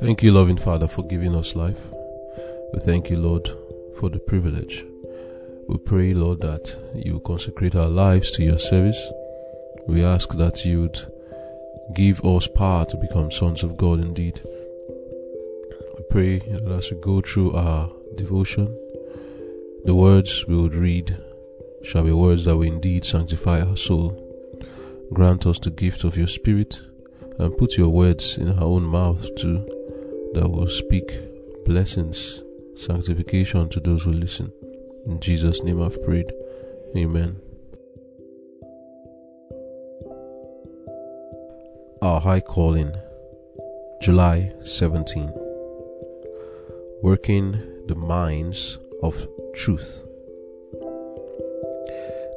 Thank you, loving Father, for giving us life. We thank you, Lord, for the privilege. We pray, Lord, that you consecrate our lives to your service. We ask that you'd give us power to become sons of God indeed. We pray that as we go through our devotion, the words we would read shall be words that will indeed sanctify our soul. Grant us the gift of your Spirit and put your words in our own mouth too that will speak blessings, sanctification to those who listen. In Jesus' name I've prayed. Amen. Our High Calling, July 17. Working the Mines of Truth.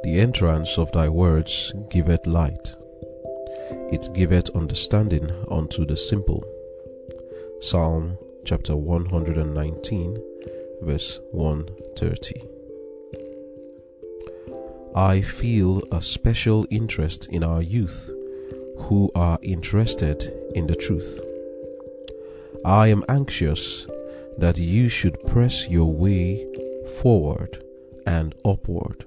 The entrance of thy words giveth light, it giveth understanding unto the simple. Psalm chapter 119, verse 130. I feel a special interest in our youth who are interested in the truth. I am anxious that you should press your way forward and upward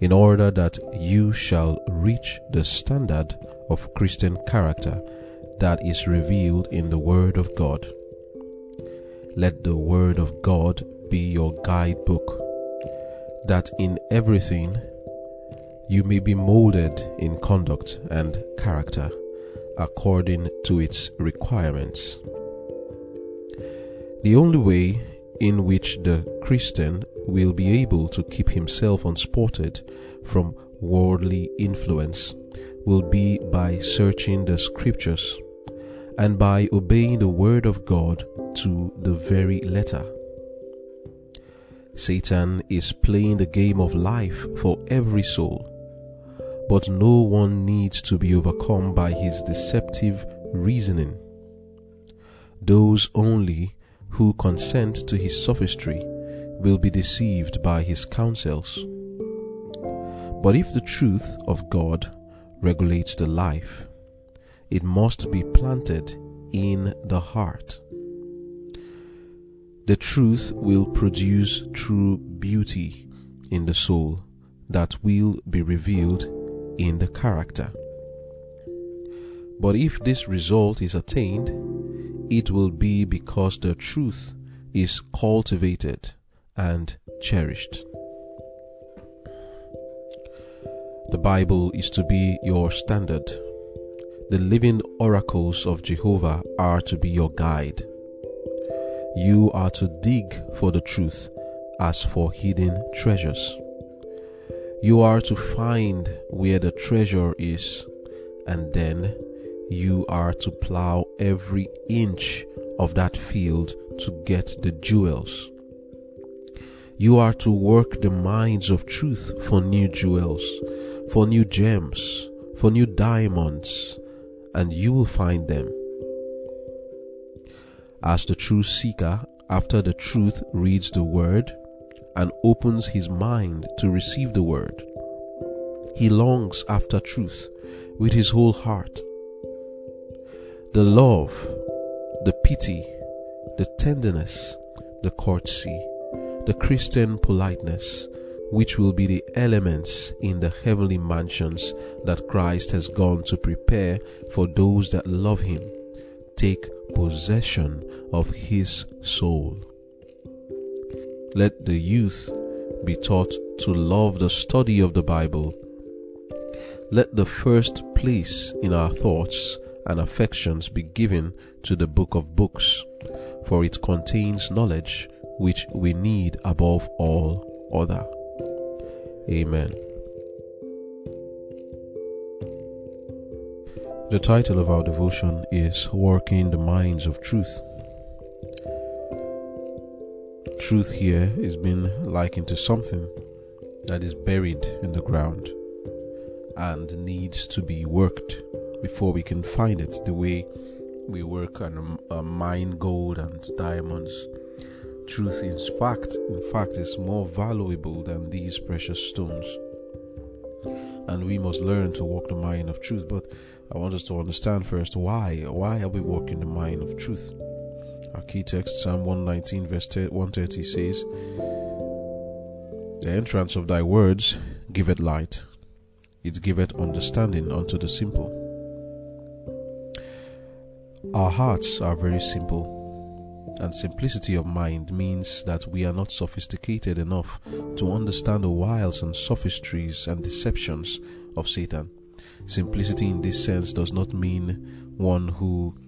in order that you shall reach the standard of Christian character that is revealed in the Word of God. Let the Word of God be your guidebook, that in everything you may be molded in conduct and character according to its requirements. The only way in which the Christian will be able to keep himself unspotted from worldly influence will be by searching the scriptures and by obeying the word of God to the very letter. Satan is playing the game of life for every soul, but no one needs to be overcome by his deceptive reasoning. Those only who consent to his sophistry will be deceived by his counsels. But if the truth of God regulates the life, it must be planted in the heart. The truth will produce true beauty in the soul that will be revealed in the character. But if this result is attained, it will be because the truth is cultivated and cherished. The Bible is to be your standard. The living oracles of Jehovah are to be your guide. You are to dig for the truth as for hidden treasures. You are to find where the treasure is, and then you are to plow every inch of that field to get the jewels. You are to work the mines of truth for new jewels, for new gems, for new diamonds, and you will find them. As the true seeker after the truth reads the word and opens his mind to receive the word, he longs after truth with his whole heart. The love, the pity, the tenderness, the courtesy, the Christian politeness, which will be the elements in the heavenly mansions that Christ has gone to prepare for those that love Him, take possession of His soul. Let the youth be taught to love the study of the Bible. Let the first place in our thoughts and affections be given to the book of books, for it contains knowledge which we need above all other. Amen. The title of our devotion is Working the Mines of Truth. Truth here is being likened to something that is buried in the ground and needs to be worked before we can find it the way we work on a, a mine gold and diamonds truth in fact. In fact is more valuable than these precious stones. And we must learn to walk the mine of truth. But i want us to understand first why? Why are we walking the mine of truth? Our key text, Psalm 119, verse 130 says, The entrance of thy words giveth light, it giveth understanding unto the simple. Our hearts are very simple and simplicity of mind means that we are not sophisticated enough to understand the wiles and sophistries and deceptions of Satan. Simplicity in this sense does not mean one who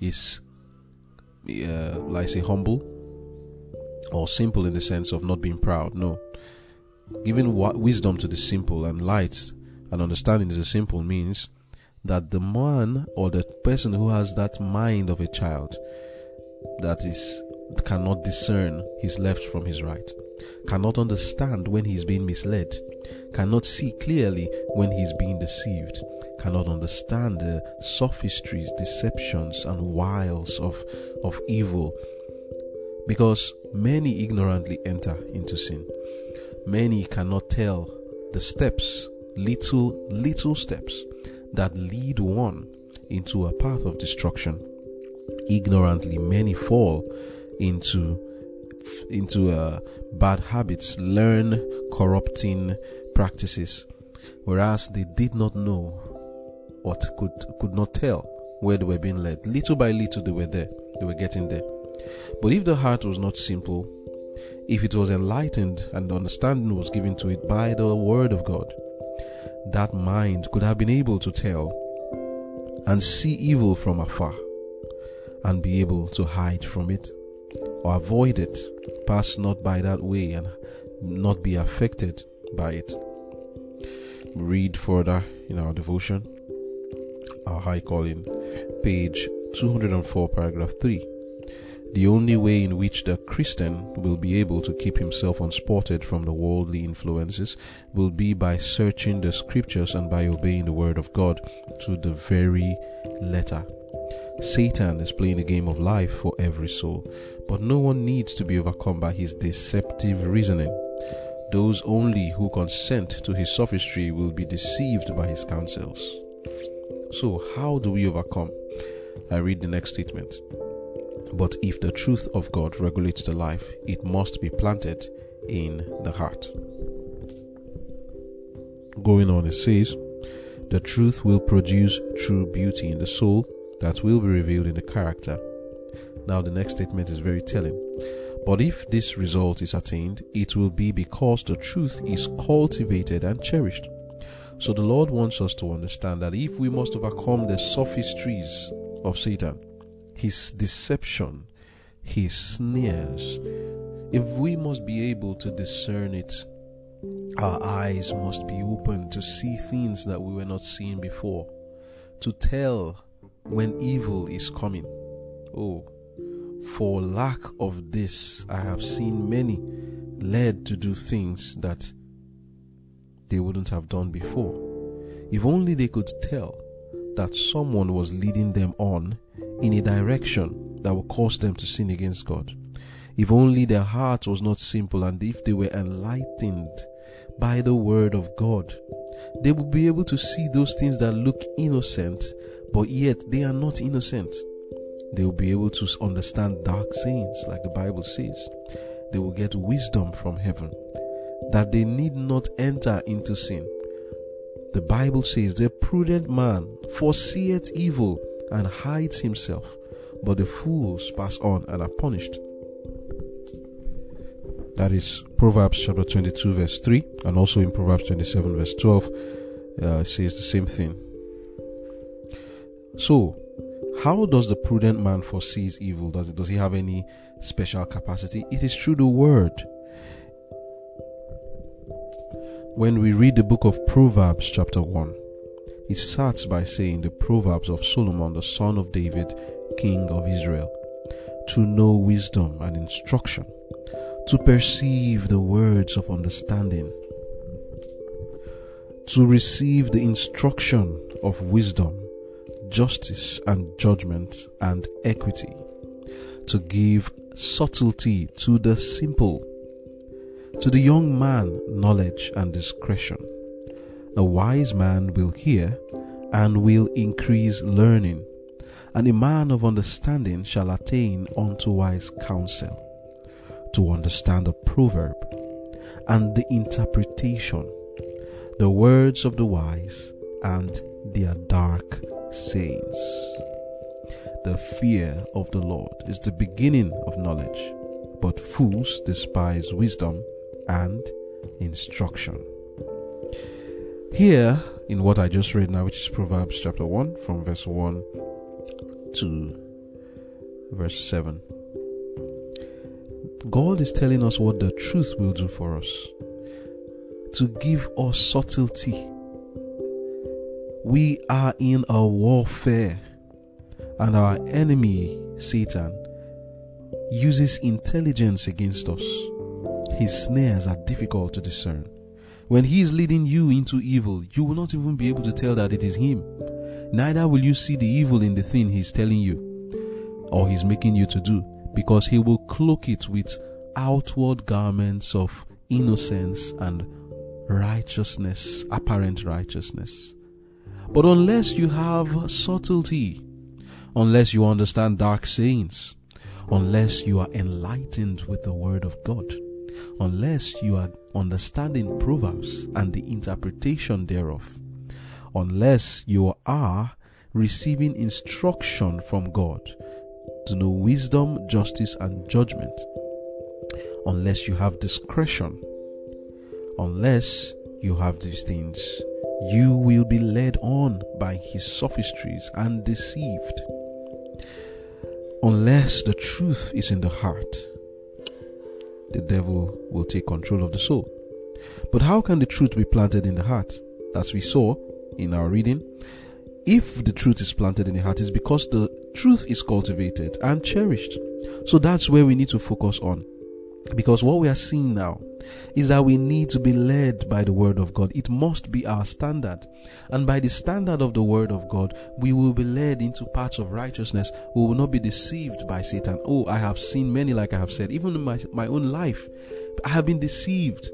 is, uh, like say, humble or simple in the sense of not being proud. No. Giving wisdom to the simple and light and understanding to the simple means that the man or the person who has that mind of a child that is cannot discern his left from his right, cannot understand when he's being misled, cannot see clearly when he's being deceived, cannot understand the sophistries, deceptions, and wiles of, of evil. Because many ignorantly enter into sin. Many cannot tell the steps, little, little steps, that lead one into a path of destruction ignorantly many fall into into uh, bad habits learn corrupting practices whereas they did not know or could could not tell where they were being led. Little by little they were there they were getting there. But if the heart was not simple if it was enlightened and understanding was given to it by the word of god that mind could have been able to tell and see evil from afar and be able to hide from it or avoid it, pass not by that way and not be affected by it. Read further in our devotion, our high calling, page 204, paragraph 3. The only way in which the Christian will be able to keep himself unspotted from the worldly influences will be by searching the scriptures and by obeying the word of God to the very letter. Satan is playing a game of life for every soul, but no one needs to be overcome by his deceptive reasoning. Those only who consent to his sophistry will be deceived by his counsels. So, how do we overcome? I read the next statement. But if the truth of God regulates the life, it must be planted in the heart. Going on, it says, The truth will produce true beauty in the soul that will be revealed in the character. Now, the next statement is very telling. But if this result is attained, it will be because the truth is cultivated and cherished. So the Lord wants us to understand that if we must overcome the sophistries of Satan, his deception, his sneers, if we must be able to discern it, our eyes must be open to see things that we were not seeing before, to tell when evil is coming. Oh, for lack of this, I have seen many led to do things that they wouldn't have done before. If only they could tell that someone was leading them on in a direction that would cause them to sin against God. If only their heart was not simple and if they were enlightened by the word of God, they would be able to see those things that look innocent but yet they are not innocent. They will be able to understand dark sayings, like the Bible says. They will get wisdom from heaven that they need not enter into sin. The Bible says, The prudent man foreseeth evil and hides himself, but the fools pass on and are punished. That is Proverbs chapter 22, verse 3, and also in Proverbs 27, verse 12, uh, it says the same thing. So, how does the prudent man foresees evil? Does does he have any special capacity? It is through the word. When we read the book of Proverbs, chapter 1, it starts by saying the Proverbs of Solomon, the son of David, king of Israel, to know wisdom and instruction, to perceive the words of understanding, to receive the instruction of wisdom justice and judgment and equity, to give subtlety to the simple, to the young man knowledge and discretion. A wise man will hear and will increase learning, and a man of understanding shall attain unto wise counsel, to understand a proverb, and the interpretation, the words of the wise, and their dark sayings. The fear of the Lord is the beginning of knowledge, but fools despise wisdom and instruction. Here, in what I just read now, which is Proverbs chapter 1, from verse 1 to verse 7, God is telling us what the truth will do for us to give us subtlety. We are in a warfare, and our enemy, Satan, uses intelligence against us. His snares are difficult to discern. When he is leading you into evil, you will not even be able to tell that it is him. Neither will you see the evil in the thing he's telling you or he's making you to do, because he will cloak it with outward garments of innocence and righteousness, apparent righteousness. But unless you have subtlety, unless you understand dark sayings, unless you are enlightened with the word of God, unless you are understanding Proverbs and the interpretation thereof, unless you are receiving instruction from God to know wisdom, justice, and judgment, unless you have discretion, unless you have these things, you will be led on by his sophistries and deceived. Unless the truth is in the heart, the devil will take control of the soul. But how can the truth be planted in the heart? As we saw in our reading, if the truth is planted in the heart, it's because the truth is cultivated and cherished. So that's where we need to focus on. Because what we are seeing now is that we need to be led by the Word of God. It must be our standard. And by the standard of the Word of God, we will be led into paths of righteousness. We will not be deceived by Satan. Oh, I have seen many, like I have said, even in my, my own life, I have been deceived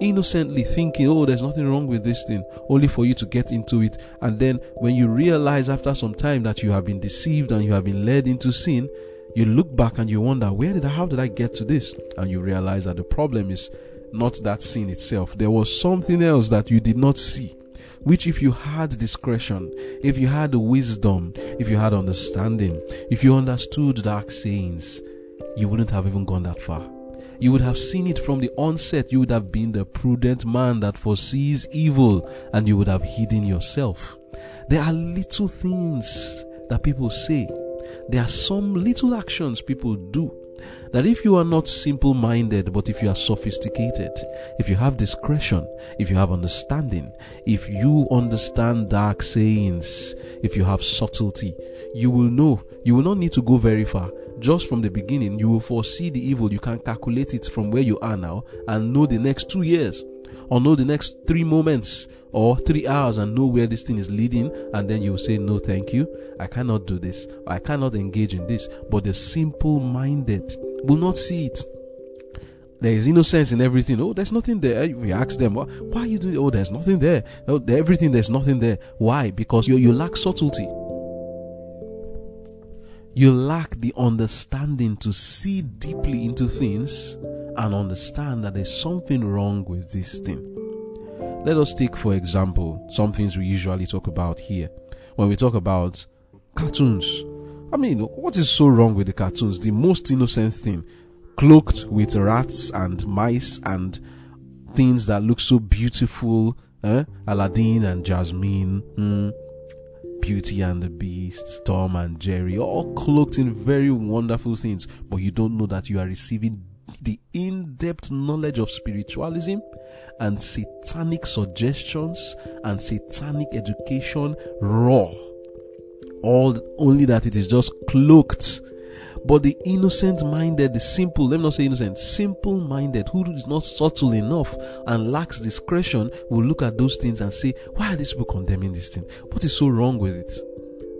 innocently thinking, oh, there's nothing wrong with this thing, only for you to get into it. And then when you realize after some time that you have been deceived and you have been led into sin, you look back and you wonder, where did I, how did I get to this? And you realize that the problem is not that sin itself. There was something else that you did not see. Which, if you had discretion, if you had wisdom, if you had understanding, if you understood dark sayings, you wouldn't have even gone that far. You would have seen it from the onset. You would have been the prudent man that foresees evil and you would have hidden yourself. There are little things that people say. There are some little actions people do that if you are not simple minded, but if you are sophisticated, if you have discretion, if you have understanding, if you understand dark sayings, if you have subtlety, you will know. You will not need to go very far just from the beginning, you will foresee the evil. You can calculate it from where you are now and know the next two years or know the next three moments or three hours and know where this thing is leading. And then you will say, No, thank you. I cannot do this. I cannot engage in this. But the simple minded will not see it. There is innocence in everything. Oh, there's nothing there. Eh, we ask them, why, why are you doing? Oh, there's nothing there. Oh, everything, there's nothing there. Why? Because you, you lack subtlety. You lack the understanding to see deeply into things and understand that there's something wrong with this thing. Let us take, for example, some things we usually talk about here. When we talk about cartoons, I mean, what is so wrong with the cartoons? The most innocent thing, cloaked with rats and mice and things that look so beautiful, eh? Aladdin and Jasmine, mm, Beauty and the Beast, Tom and Jerry, all cloaked in very wonderful things, but you don't know that you are receiving the in depth knowledge of spiritualism and satanic suggestions and satanic education raw. All only that it is just cloaked but the innocent minded, the simple, let me not say innocent, simple minded, who is not subtle enough and lacks discretion, will look at those things and say, Why are these people condemning this thing? What is so wrong with it?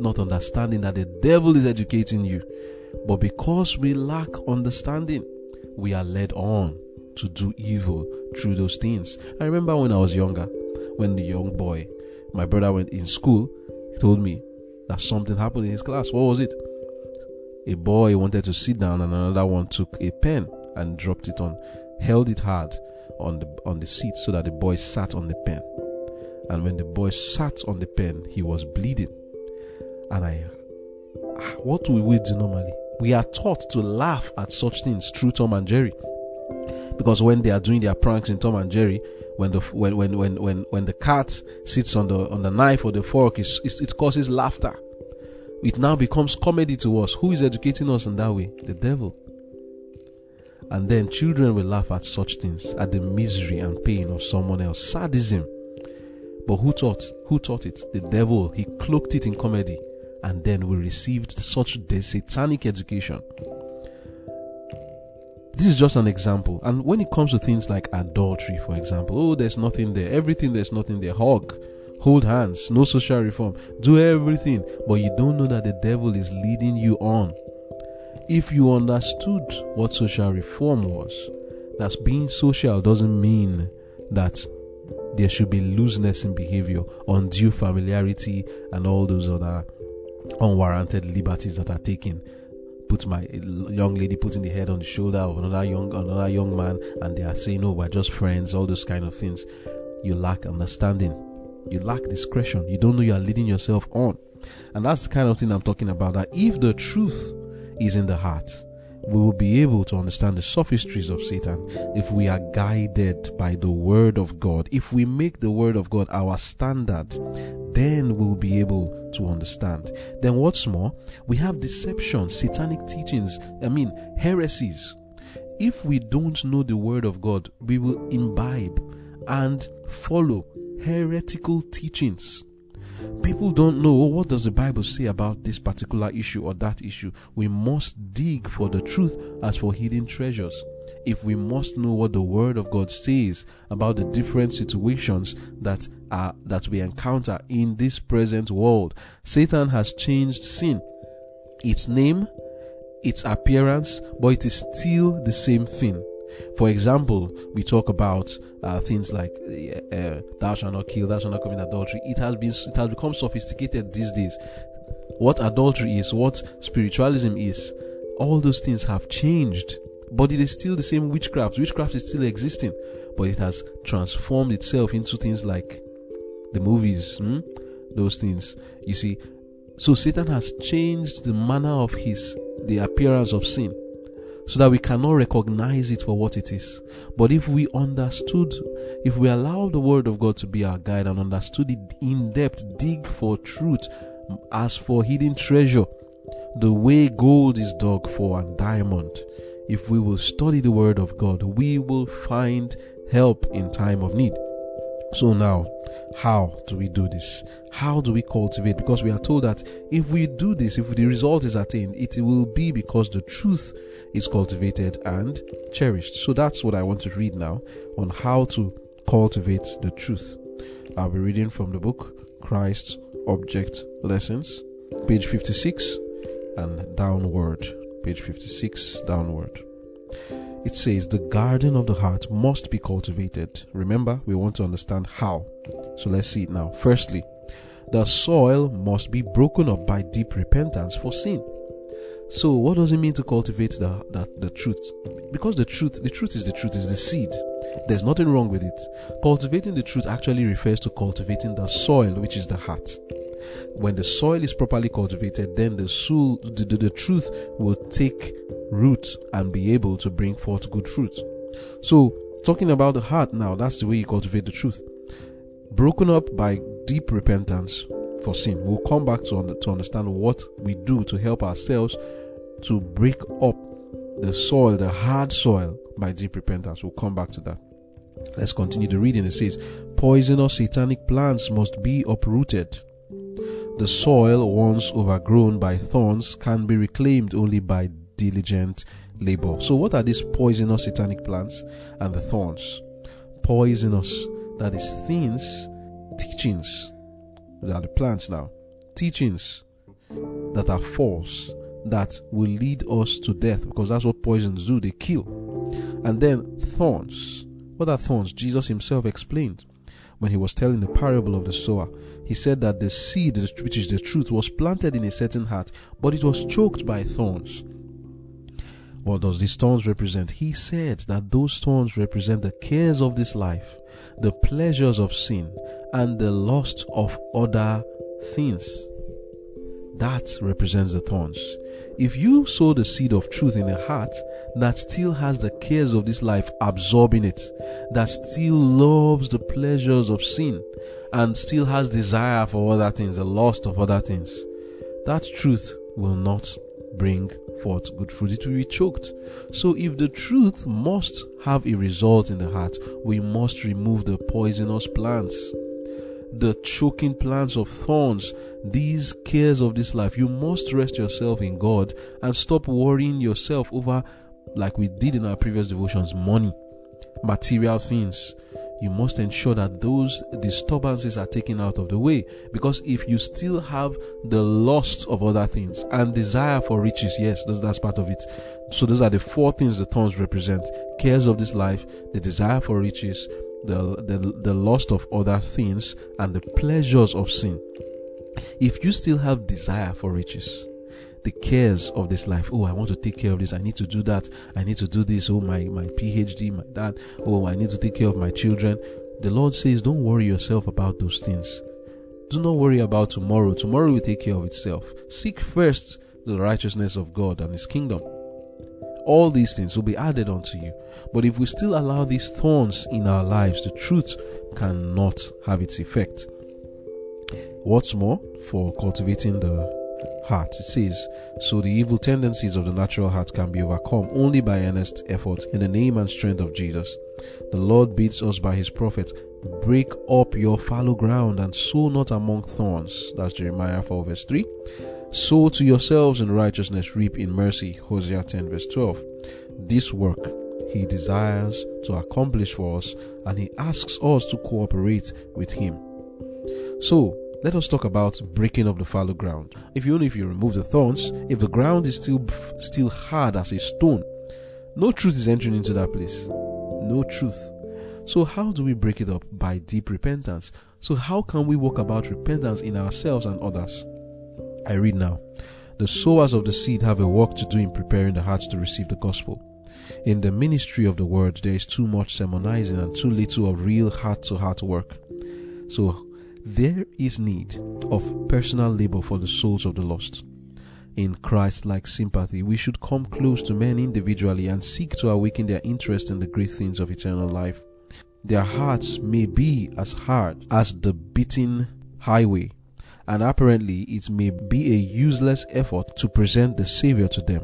Not understanding that the devil is educating you. But because we lack understanding, we are led on to do evil through those things. I remember when I was younger, when the young boy, my brother went in school, he told me, that something happened in his class. What was it? A boy wanted to sit down, and another one took a pen and dropped it on, held it hard on the on the seat so that the boy sat on the pen. And when the boy sat on the pen, he was bleeding. And I, ah, what will we do normally? We are taught to laugh at such things through Tom and Jerry, because when they are doing their pranks in Tom and Jerry, when the when when when when, when the cat sits on the on the knife or the fork, it, it causes laughter. It now becomes comedy to us. Who is educating us in that way? The devil. And then children will laugh at such things, at the misery and pain of someone else. Sadism. But who taught? Who taught it? The devil. He cloaked it in comedy. And then we received such the satanic education. This is just an example. And when it comes to things like adultery, for example, oh, there's nothing there. Everything, there's nothing there. Hug hold hands, no social reform, do everything, but you don't know that the devil is leading you on. If you understood what social reform was, that being social doesn't mean that there should be looseness in behavior, undue familiarity, and all those other unwarranted liberties that are taken. Put my young lady putting the head on the shoulder of another young another young man, and they are saying, "No, we're just friends." All those kind of things. You lack understanding you lack discretion. You don't know you are leading yourself on. And that's the kind of thing I'm talking about. That if the truth is in the heart, we will be able to understand the sophistries of Satan if we are guided by the Word of God. If we make the Word of God our standard, then we'll be able to understand. Then, what's more, we have deception, satanic teachings, I mean, heresies. If we don't know the Word of God, we will imbibe and follow heretical teachings. People don't know what does the Bible say about this particular issue or that issue. We must dig for the truth as for hidden treasures. If we must know what the word of God says about the different situations that are that we encounter in this present world, Satan has changed sin, its name, its appearance, but it is still the same thing. For example, we talk about uh, things like uh, "thou shalt not kill," "thou shalt not commit adultery." It has been it has become sophisticated these days. What adultery is, what spiritualism is, all those things have changed, but it is still the same witchcraft. Witchcraft is still existing, but it has transformed itself into things like the movies, hmm? those things. You see, so Satan has changed the manner of his the appearance of sin so that we cannot recognize it for what it is. But if we understood, if we allow the Word of God to be our guide and understood it in depth, dig for truth as for hidden treasure, the way gold is dug for and diamond. If we will study the Word of God, we will find help in time of need. So now, how do we do this? How do we cultivate? Because we are told that if we do this, if the result is attained, it will be because the truth is cultivated and cherished. So that's what I want to read now on how to cultivate the truth. I'll be reading from the book Christ's Object Lessons, page 56 and downward. Page 56 downward it says the garden of the heart must be cultivated. Remember, we want to understand how. So let's see it now. Firstly, the soil must be broken up by deep repentance for sin. So, what does it mean to cultivate the, the, the truth? Because the truth, the truth is the truth, is the seed. There's nothing wrong with it. Cultivating the truth actually refers to cultivating the soil, which is the heart. When the soil is properly cultivated, then the soul, the, the, the truth will take root and be able to bring forth good fruit. So, talking about the heart now, that's the way you cultivate the truth. Broken up by deep repentance for sin. We'll come back to, to understand what we do to help ourselves to break up the soil, the hard soil, by deep repentance. We'll come back to that. Let's continue the reading. It says, Poisonous satanic plants must be uprooted. The soil, once overgrown by thorns, can be reclaimed only by diligent labor. So, what are these poisonous satanic plants and the thorns? Poisonous, that is things, teachings. They are the plants now. Teachings that are false, that will lead us to death because that's what poisons do, they kill. And then thorns. What are thorns? Jesus himself explained. When he was telling the parable of the sower. He said that the seed, which is the truth, was planted in a certain heart, but it was choked by thorns. What does these thorns represent? He said that those thorns represent the cares of this life, the pleasures of sin, and the lust of other things. That represents the thorns. If you sow the seed of truth in a heart that still has the cares of this life absorbing it, that still loves the pleasures of sin, and still has desire for other things, the lust of other things, that truth will not bring forth good fruit. It will be choked. So, if the truth must have a result in the heart, we must remove the poisonous plants the choking plants of thorns, these cares of this life. You must rest yourself in God and stop worrying yourself over, like we did in our previous devotions, money, material things. You must ensure that those disturbances are taken out of the way. Because if you still have the lust of other things and desire for riches, yes, that's part of it. So those are the four things the thorns represent cares of this life, the desire for riches, the, the, the lust of other things, and the pleasures of sin. If you still have desire for riches, the cares of this life. Oh, I want to take care of this. I need to do that. I need to do this. Oh, my, my PhD, my dad. Oh, I need to take care of my children. The Lord says, don't worry yourself about those things. Do not worry about tomorrow. Tomorrow will take care of itself. Seek first the righteousness of God and His kingdom all these things will be added unto you. But if we still allow these thorns in our lives, the truth cannot have its effect. What's more, for cultivating the heart, it says, so the evil tendencies of the natural heart can be overcome only by earnest effort in the name and strength of Jesus. The Lord bids us by his prophet, break up your fallow ground and sow not among thorns. That's Jeremiah 4 verse 3. Sow to yourselves in righteousness, reap in mercy. Hosea 10, verse 12. This work he desires to accomplish for us, and he asks us to cooperate with him. So, let us talk about breaking up the fallow ground. If you only if you remove the thorns, if the ground is still still hard as a stone, no truth is entering into that place. No truth. So how do we break it up? By deep repentance. So how can we walk about repentance in ourselves and others? I read now. The sowers of the seed have a work to do in preparing the hearts to receive the gospel. In the ministry of the word, there is too much sermonizing and too little of real heart to heart work. So, there is need of personal labor for the souls of the lost. In Christ like sympathy, we should come close to men individually and seek to awaken their interest in the great things of eternal life. Their hearts may be as hard as the beaten highway and apparently it may be a useless effort to present the Savior to them.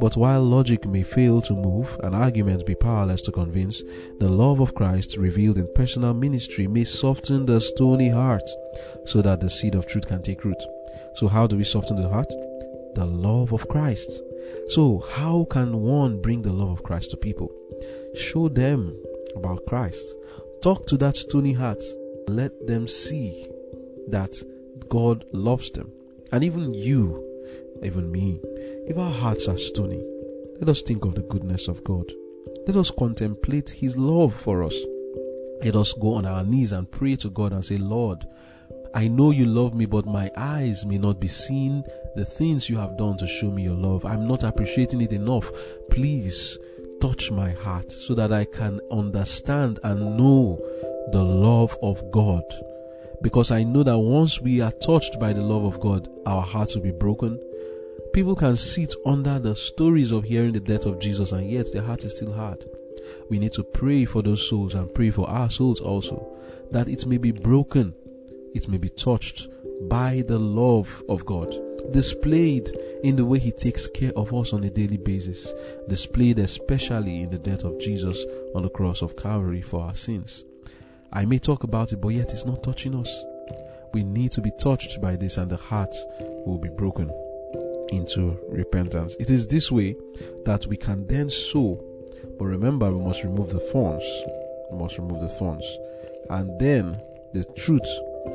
But while logic may fail to move and arguments be powerless to convince, the love of Christ revealed in personal ministry may soften the stony heart so that the seed of truth can take root. So, how do we soften the heart? The love of Christ. So, how can one bring the love of Christ to people? Show them about Christ. Talk to that stony heart. Let them see that God loves them. And even you, even me, if our hearts are stony, let us think of the goodness of God. Let us contemplate His love for us. Let us go on our knees and pray to God and say, Lord, I know you love me, but my eyes may not be seeing the things you have done to show me your love. I'm not appreciating it enough. Please touch my heart so that I can understand and know the love of God because I know that once we are touched by the love of God, our hearts will be broken. People can sit under the stories of hearing the death of Jesus, and yet their heart is still hard. We need to pray for those souls and pray for our souls also, that it may be broken, it may be touched by the love of God, displayed in the way He takes care of us on a daily basis, displayed especially in the death of Jesus on the cross of Calvary for our sins. I may talk about it, but yet it's not touching us. We need to be touched by this, and the heart will be broken into repentance. It is this way that we can then sow. But remember, we must remove the thorns. We must remove the thorns. And then the truth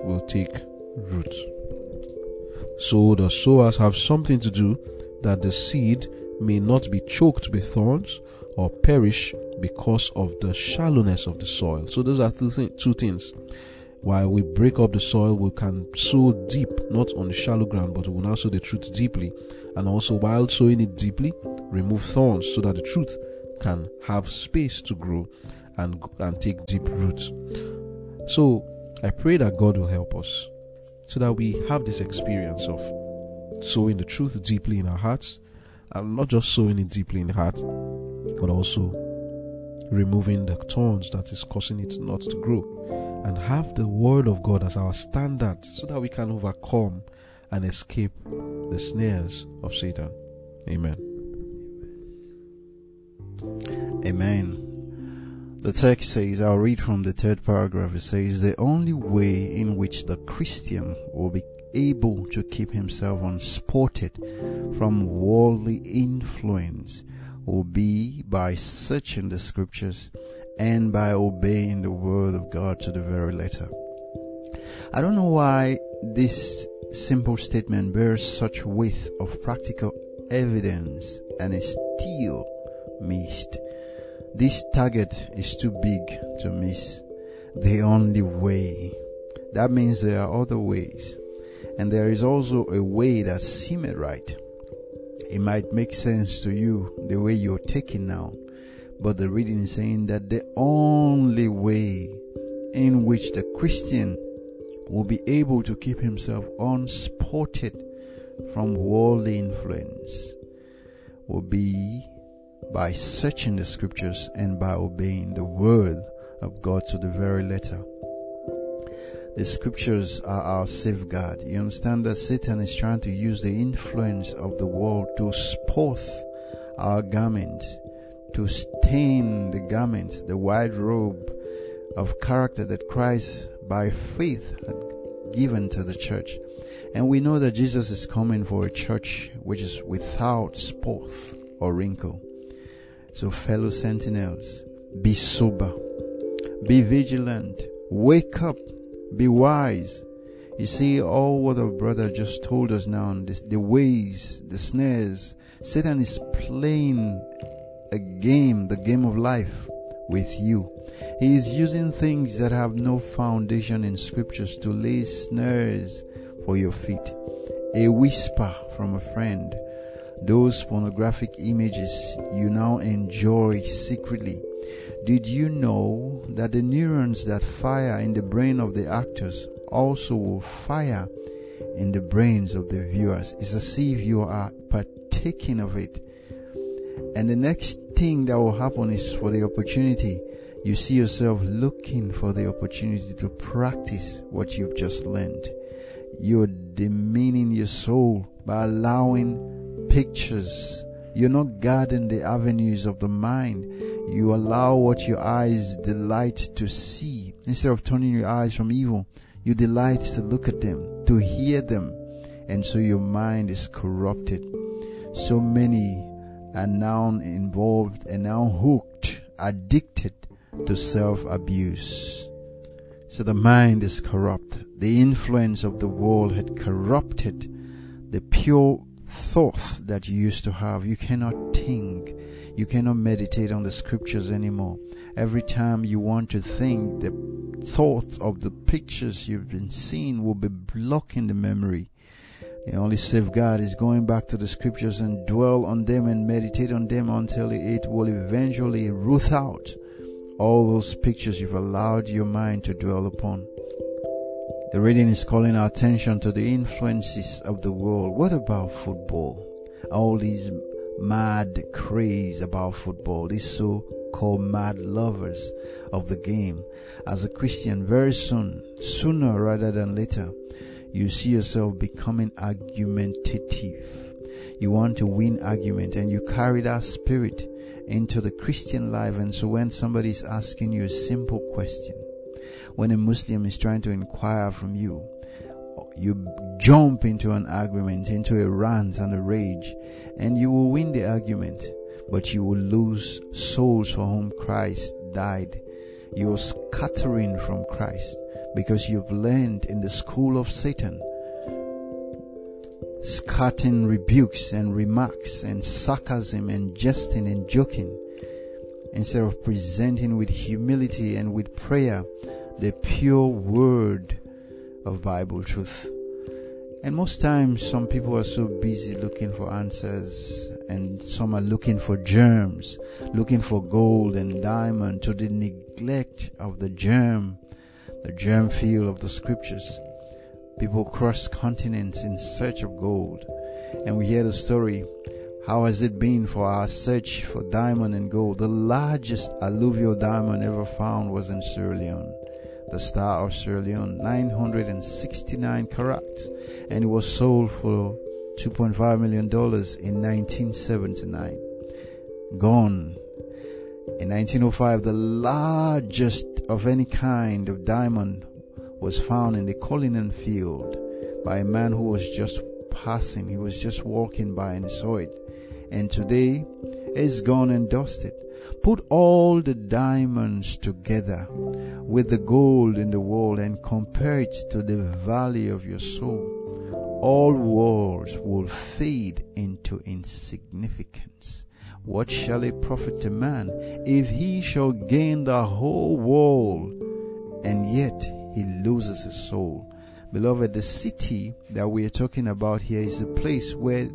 will take root. So the sowers have something to do that the seed may not be choked with thorns or perish because of the shallowness of the soil. So those are two, th- two things. While we break up the soil, we can sow deep, not on the shallow ground, but we will now sow the truth deeply. And also, while sowing it deeply, remove thorns so that the truth can have space to grow and, and take deep roots. So, I pray that God will help us so that we have this experience of sowing the truth deeply in our hearts and not just sowing it deeply in the heart, but also removing the thorns that is causing it not to grow and have the word of God as our standard so that we can overcome and escape the snares of Satan. Amen. Amen. The text says, I'll read from the third paragraph. It says, The only way in which the Christian will be able to keep himself unspotted from worldly influence will be by searching the scriptures and by obeying the word of God to the very letter. I don't know why this simple statement bears such weight of practical evidence and is still missed. This target is too big to miss. The only way. That means there are other ways. And there is also a way that seemeth right. It might make sense to you the way you're taking now, but the reading is saying that the only way in which the Christian will be able to keep himself unspotted from worldly influence will be by searching the scriptures and by obeying the word of God to the very letter. The scriptures are our safeguard. You understand that Satan is trying to use the influence of the world to spot our garment, to stain the garment, the white robe of character that Christ by faith had given to the church. And we know that Jesus is coming for a church which is without spot or wrinkle. So, fellow sentinels, be sober, be vigilant, wake up, be wise. You see, all what our brother just told us now, the, the ways, the snares, Satan is playing a game, the game of life, with you. He is using things that have no foundation in scriptures to lay snares for your feet. A whisper from a friend, those pornographic images you now enjoy secretly. Did you know that the neurons that fire in the brain of the actors also will fire in the brains of the viewers? It's as if you are partaking of it. And the next thing that will happen is for the opportunity. You see yourself looking for the opportunity to practice what you've just learned. You're demeaning your soul by allowing pictures. You're not guarding the avenues of the mind. You allow what your eyes delight to see. Instead of turning your eyes from evil, you delight to look at them, to hear them. And so your mind is corrupted. So many are now involved and now hooked, addicted to self abuse. So the mind is corrupt. The influence of the world had corrupted the pure thought that you used to have. You cannot think. You cannot meditate on the scriptures anymore. Every time you want to think, the thought of the pictures you've been seeing will be blocking the memory. The only safeguard is going back to the scriptures and dwell on them and meditate on them until it will eventually root out all those pictures you've allowed your mind to dwell upon. The reading is calling our attention to the influences of the world. What about football? All these mad craze about football, these so called mad lovers of the game. As a Christian, very soon, sooner rather than later, you see yourself becoming argumentative. You want to win argument and you carry that spirit into the Christian life. And so when somebody is asking you a simple question, when a Muslim is trying to inquire from you, you jump into an argument, into a rant and a rage, and you will win the argument, but you will lose souls for whom Christ died. You are scattering from Christ because you've learned in the school of Satan. Scattering rebukes and remarks and sarcasm and jesting and joking. Instead of presenting with humility and with prayer the pure word of Bible truth. And most times, some people are so busy looking for answers, and some are looking for germs, looking for gold and diamond to the neglect of the germ, the germ field of the scriptures. People cross continents in search of gold, and we hear the story. How has it been for our search for diamond and gold? The largest alluvial diamond ever found was in Sierra Leone the Star of Sierra Leone, 969 carats, and it was sold for $2.5 million in 1979. Gone. In 1905, the largest of any kind of diamond was found in the Cullinan field by a man who was just passing. He was just walking by and saw it. And today, it's gone and dusted. Put all the diamonds together with the gold in the world and compare it to the value of your soul. All worlds will fade into insignificance. What shall it profit a man if he shall gain the whole world and yet he loses his soul? Beloved, the city that we are talking about here is a place where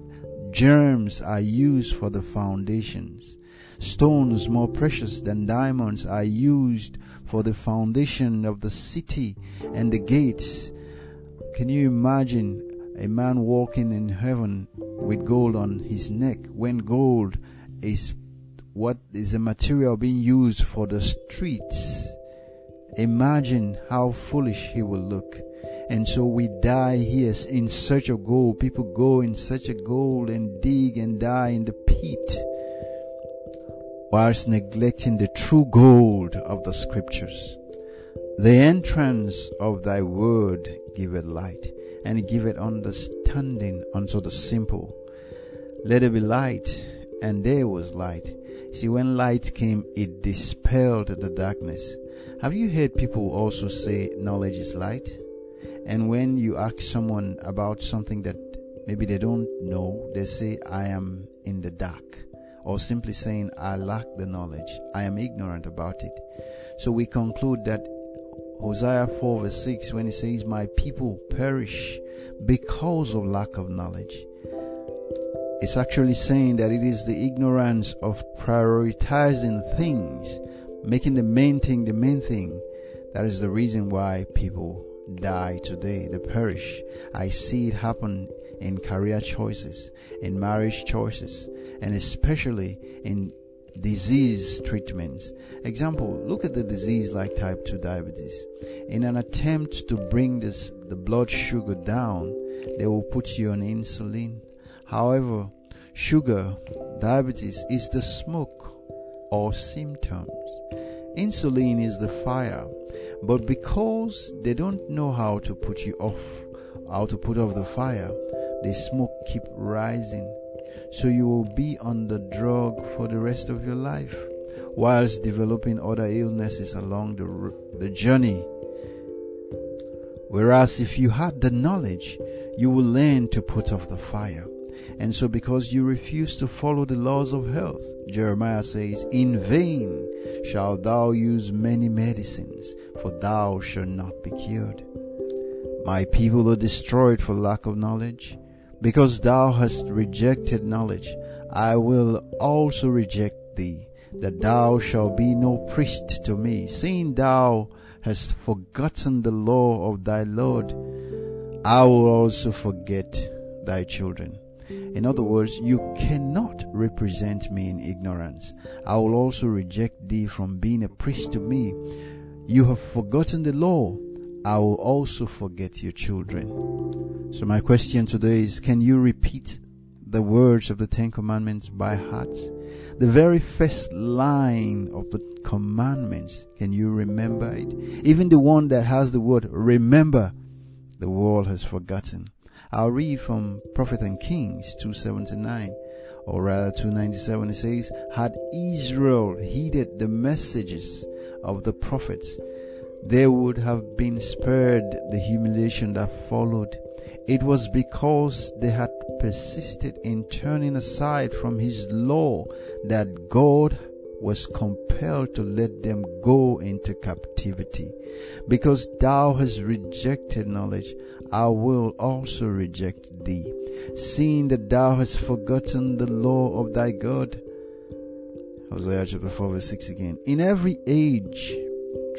germs are used for the foundations. Stones more precious than diamonds are used for the foundation of the city and the gates. Can you imagine a man walking in heaven with gold on his neck when gold is what is the material being used for the streets? Imagine how foolish he will look. And so we die here in search of gold. People go in search of gold and dig and die in the pit whilst neglecting the true gold of the scriptures. The entrance of thy word giveth light, and giveth understanding unto the simple. Let there be light, and there was light. See, when light came, it dispelled the darkness. Have you heard people also say knowledge is light? And when you ask someone about something that maybe they don't know, they say, I am in the dark or simply saying, I lack the knowledge, I am ignorant about it. So we conclude that Hosea 4 verse 6, when it says, My people perish because of lack of knowledge, it's actually saying that it is the ignorance of prioritizing things, making the main thing the main thing. That is the reason why people die today, they perish. I see it happen in career choices, in marriage choices, and especially in disease treatments. Example, look at the disease like type 2 diabetes. In an attempt to bring this, the blood sugar down, they will put you on insulin. However, sugar, diabetes is the smoke or symptoms. Insulin is the fire. But because they don't know how to put you off, how to put off the fire, the smoke keep rising so you will be on the drug for the rest of your life whilst developing other illnesses along the, the journey. Whereas if you had the knowledge, you will learn to put off the fire. And so, because you refuse to follow the laws of health, Jeremiah says, In vain shalt thou use many medicines, for thou shalt not be cured. My people are destroyed for lack of knowledge. Because thou hast rejected knowledge, I will also reject thee, that thou shalt be no priest to me. Seeing thou hast forgotten the law of thy Lord, I will also forget thy children. In other words, you cannot represent me in ignorance. I will also reject thee from being a priest to me. You have forgotten the law. I will also forget your children. So my question today is, can you repeat the words of the Ten Commandments by heart? The very first line of the commandments, can you remember it? Even the one that has the word remember, the world has forgotten. I'll read from Prophet and Kings 279 or rather 297 it says had Israel heeded the messages of the prophets they would have been spared the humiliation that followed. It was because they had persisted in turning aside from His law that God was compelled to let them go into captivity. Because thou hast rejected knowledge, I will also reject thee. Seeing that thou hast forgotten the law of thy God. Hosea chapter 4 verse 6 again. In every age,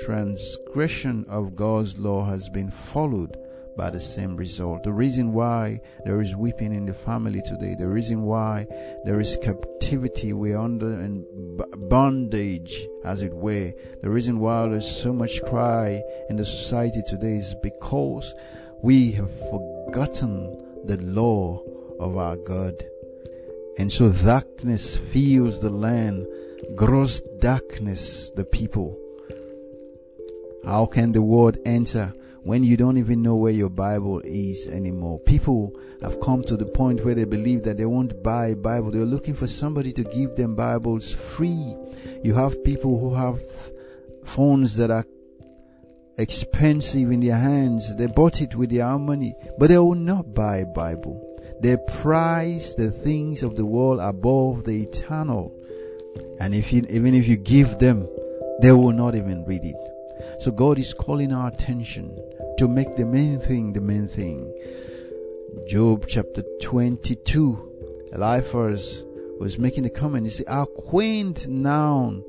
transgression of God's law has been followed by the same result. The reason why there is weeping in the family today, the reason why there is captivity, we're under and bondage, as it were. The reason why there's so much cry in the society today is because we have forgotten the law of our God. And so darkness fills the land, gross darkness the people. How can the word enter when you don't even know where your Bible is anymore. People have come to the point where they believe that they won't buy Bible. They're looking for somebody to give them Bibles free. You have people who have phones that are expensive in their hands. They bought it with their own money, but they will not buy Bible. They prize the things of the world above the eternal. And if you, even if you give them, they will not even read it. So God is calling our attention to make the main thing the main thing. Job chapter 22, Eliphaz was making a comment. He said, Acquaint now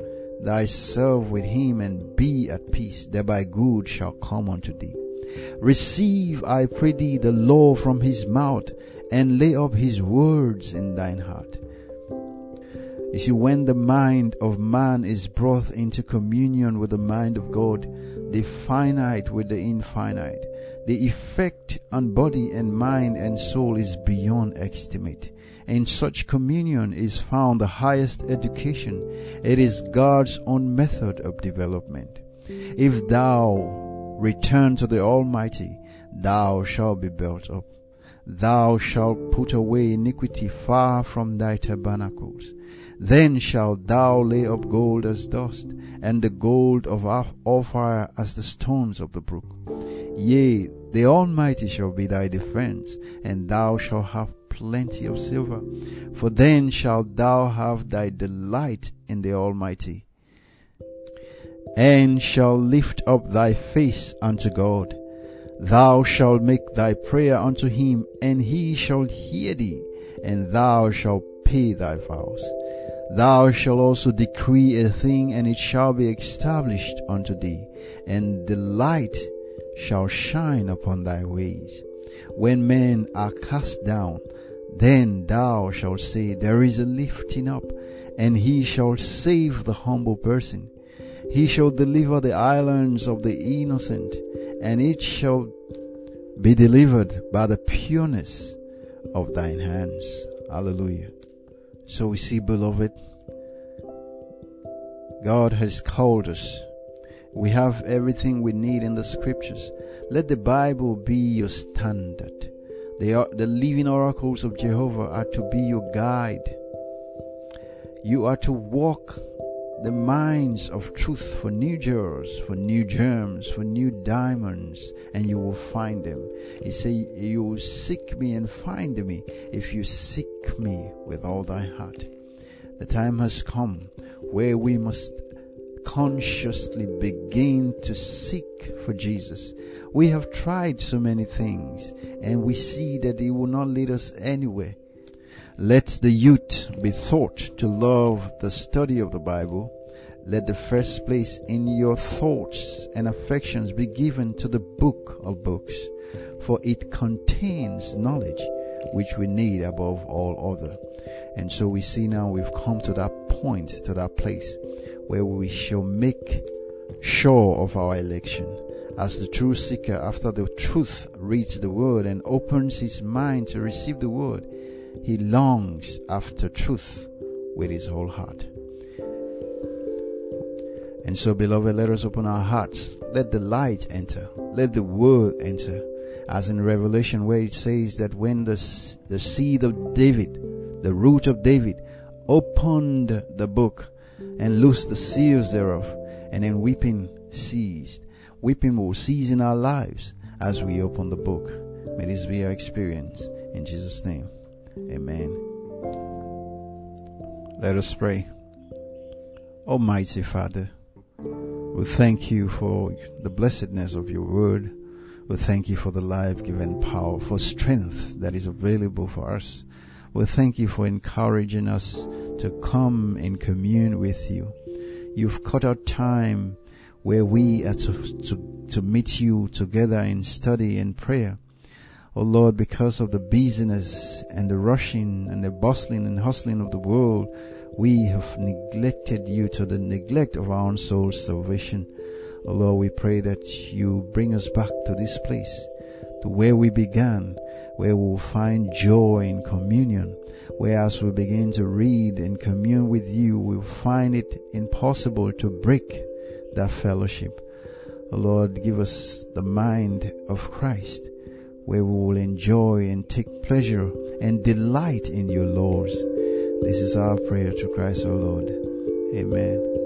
thyself with him and be at peace, thereby good shall come unto thee. Receive, I pray thee, the law from his mouth and lay up his words in thine heart. You see, when the mind of man is brought into communion with the mind of God, the finite with the infinite, the effect on body and mind and soul is beyond estimate. In such communion is found the highest education. It is God's own method of development. If thou return to the Almighty, thou shalt be built up. Thou shalt put away iniquity far from thy tabernacles. Then shalt thou lay up gold as dust, and the gold of Ophir as the stones of the brook. Yea, the Almighty shall be thy defense, and thou shalt have plenty of silver. For then shalt thou have thy delight in the Almighty, and shalt lift up thy face unto God. Thou shalt make thy prayer unto him, and he shall hear thee, and thou shalt pay thy vows. Thou shalt also decree a thing, and it shall be established unto thee, and the light shall shine upon thy ways. When men are cast down, then thou shalt say, There is a lifting up, and he shall save the humble person. He shall deliver the islands of the innocent, and it shall be delivered by the pureness of thine hands. Hallelujah. So we see, beloved, God has called us. We have everything we need in the scriptures. Let the Bible be your standard. The, the living oracles of Jehovah are to be your guide. You are to walk the mines of truth for new jewels, for new gems, for new diamonds, and you will find them. He said, You will seek me and find me if you seek me with all thy heart. The time has come where we must consciously begin to seek for Jesus. We have tried so many things and we see that it will not lead us anywhere. Let the youth be taught to love the study of the Bible. Let the first place in your thoughts and affections be given to the book of books, for it contains knowledge which we need above all other. And so we see now we've come to that point, to that place where we shall make sure of our election. As the true seeker, after the truth reads the word and opens his mind to receive the word, he longs after truth with his whole heart. And so, beloved, let us open our hearts. Let the light enter. Let the word enter. As in Revelation, where it says that when the, the seed of David, the root of David, opened the book and loosed the seals thereof, and then weeping ceased. Weeping will cease in our lives as we open the book. May this be our experience. In Jesus' name. Amen. Let us pray. Almighty Father, we thank you for the blessedness of your word. We thank you for the life given power, for strength that is available for us. We thank you for encouraging us to come and commune with you. You've cut out time where we are to, to, to meet you together in study and prayer. Oh Lord, because of the busyness and the rushing and the bustling and hustling of the world, we have neglected you to the neglect of our own soul's salvation. Oh Lord, we pray that you bring us back to this place, to where we began, where we will find joy in communion, where as we begin to read and commune with you, we'll find it impossible to break that fellowship. Oh Lord, give us the mind of Christ, where we will enjoy and take pleasure and delight in your laws. This is our prayer to Christ our Lord. Amen.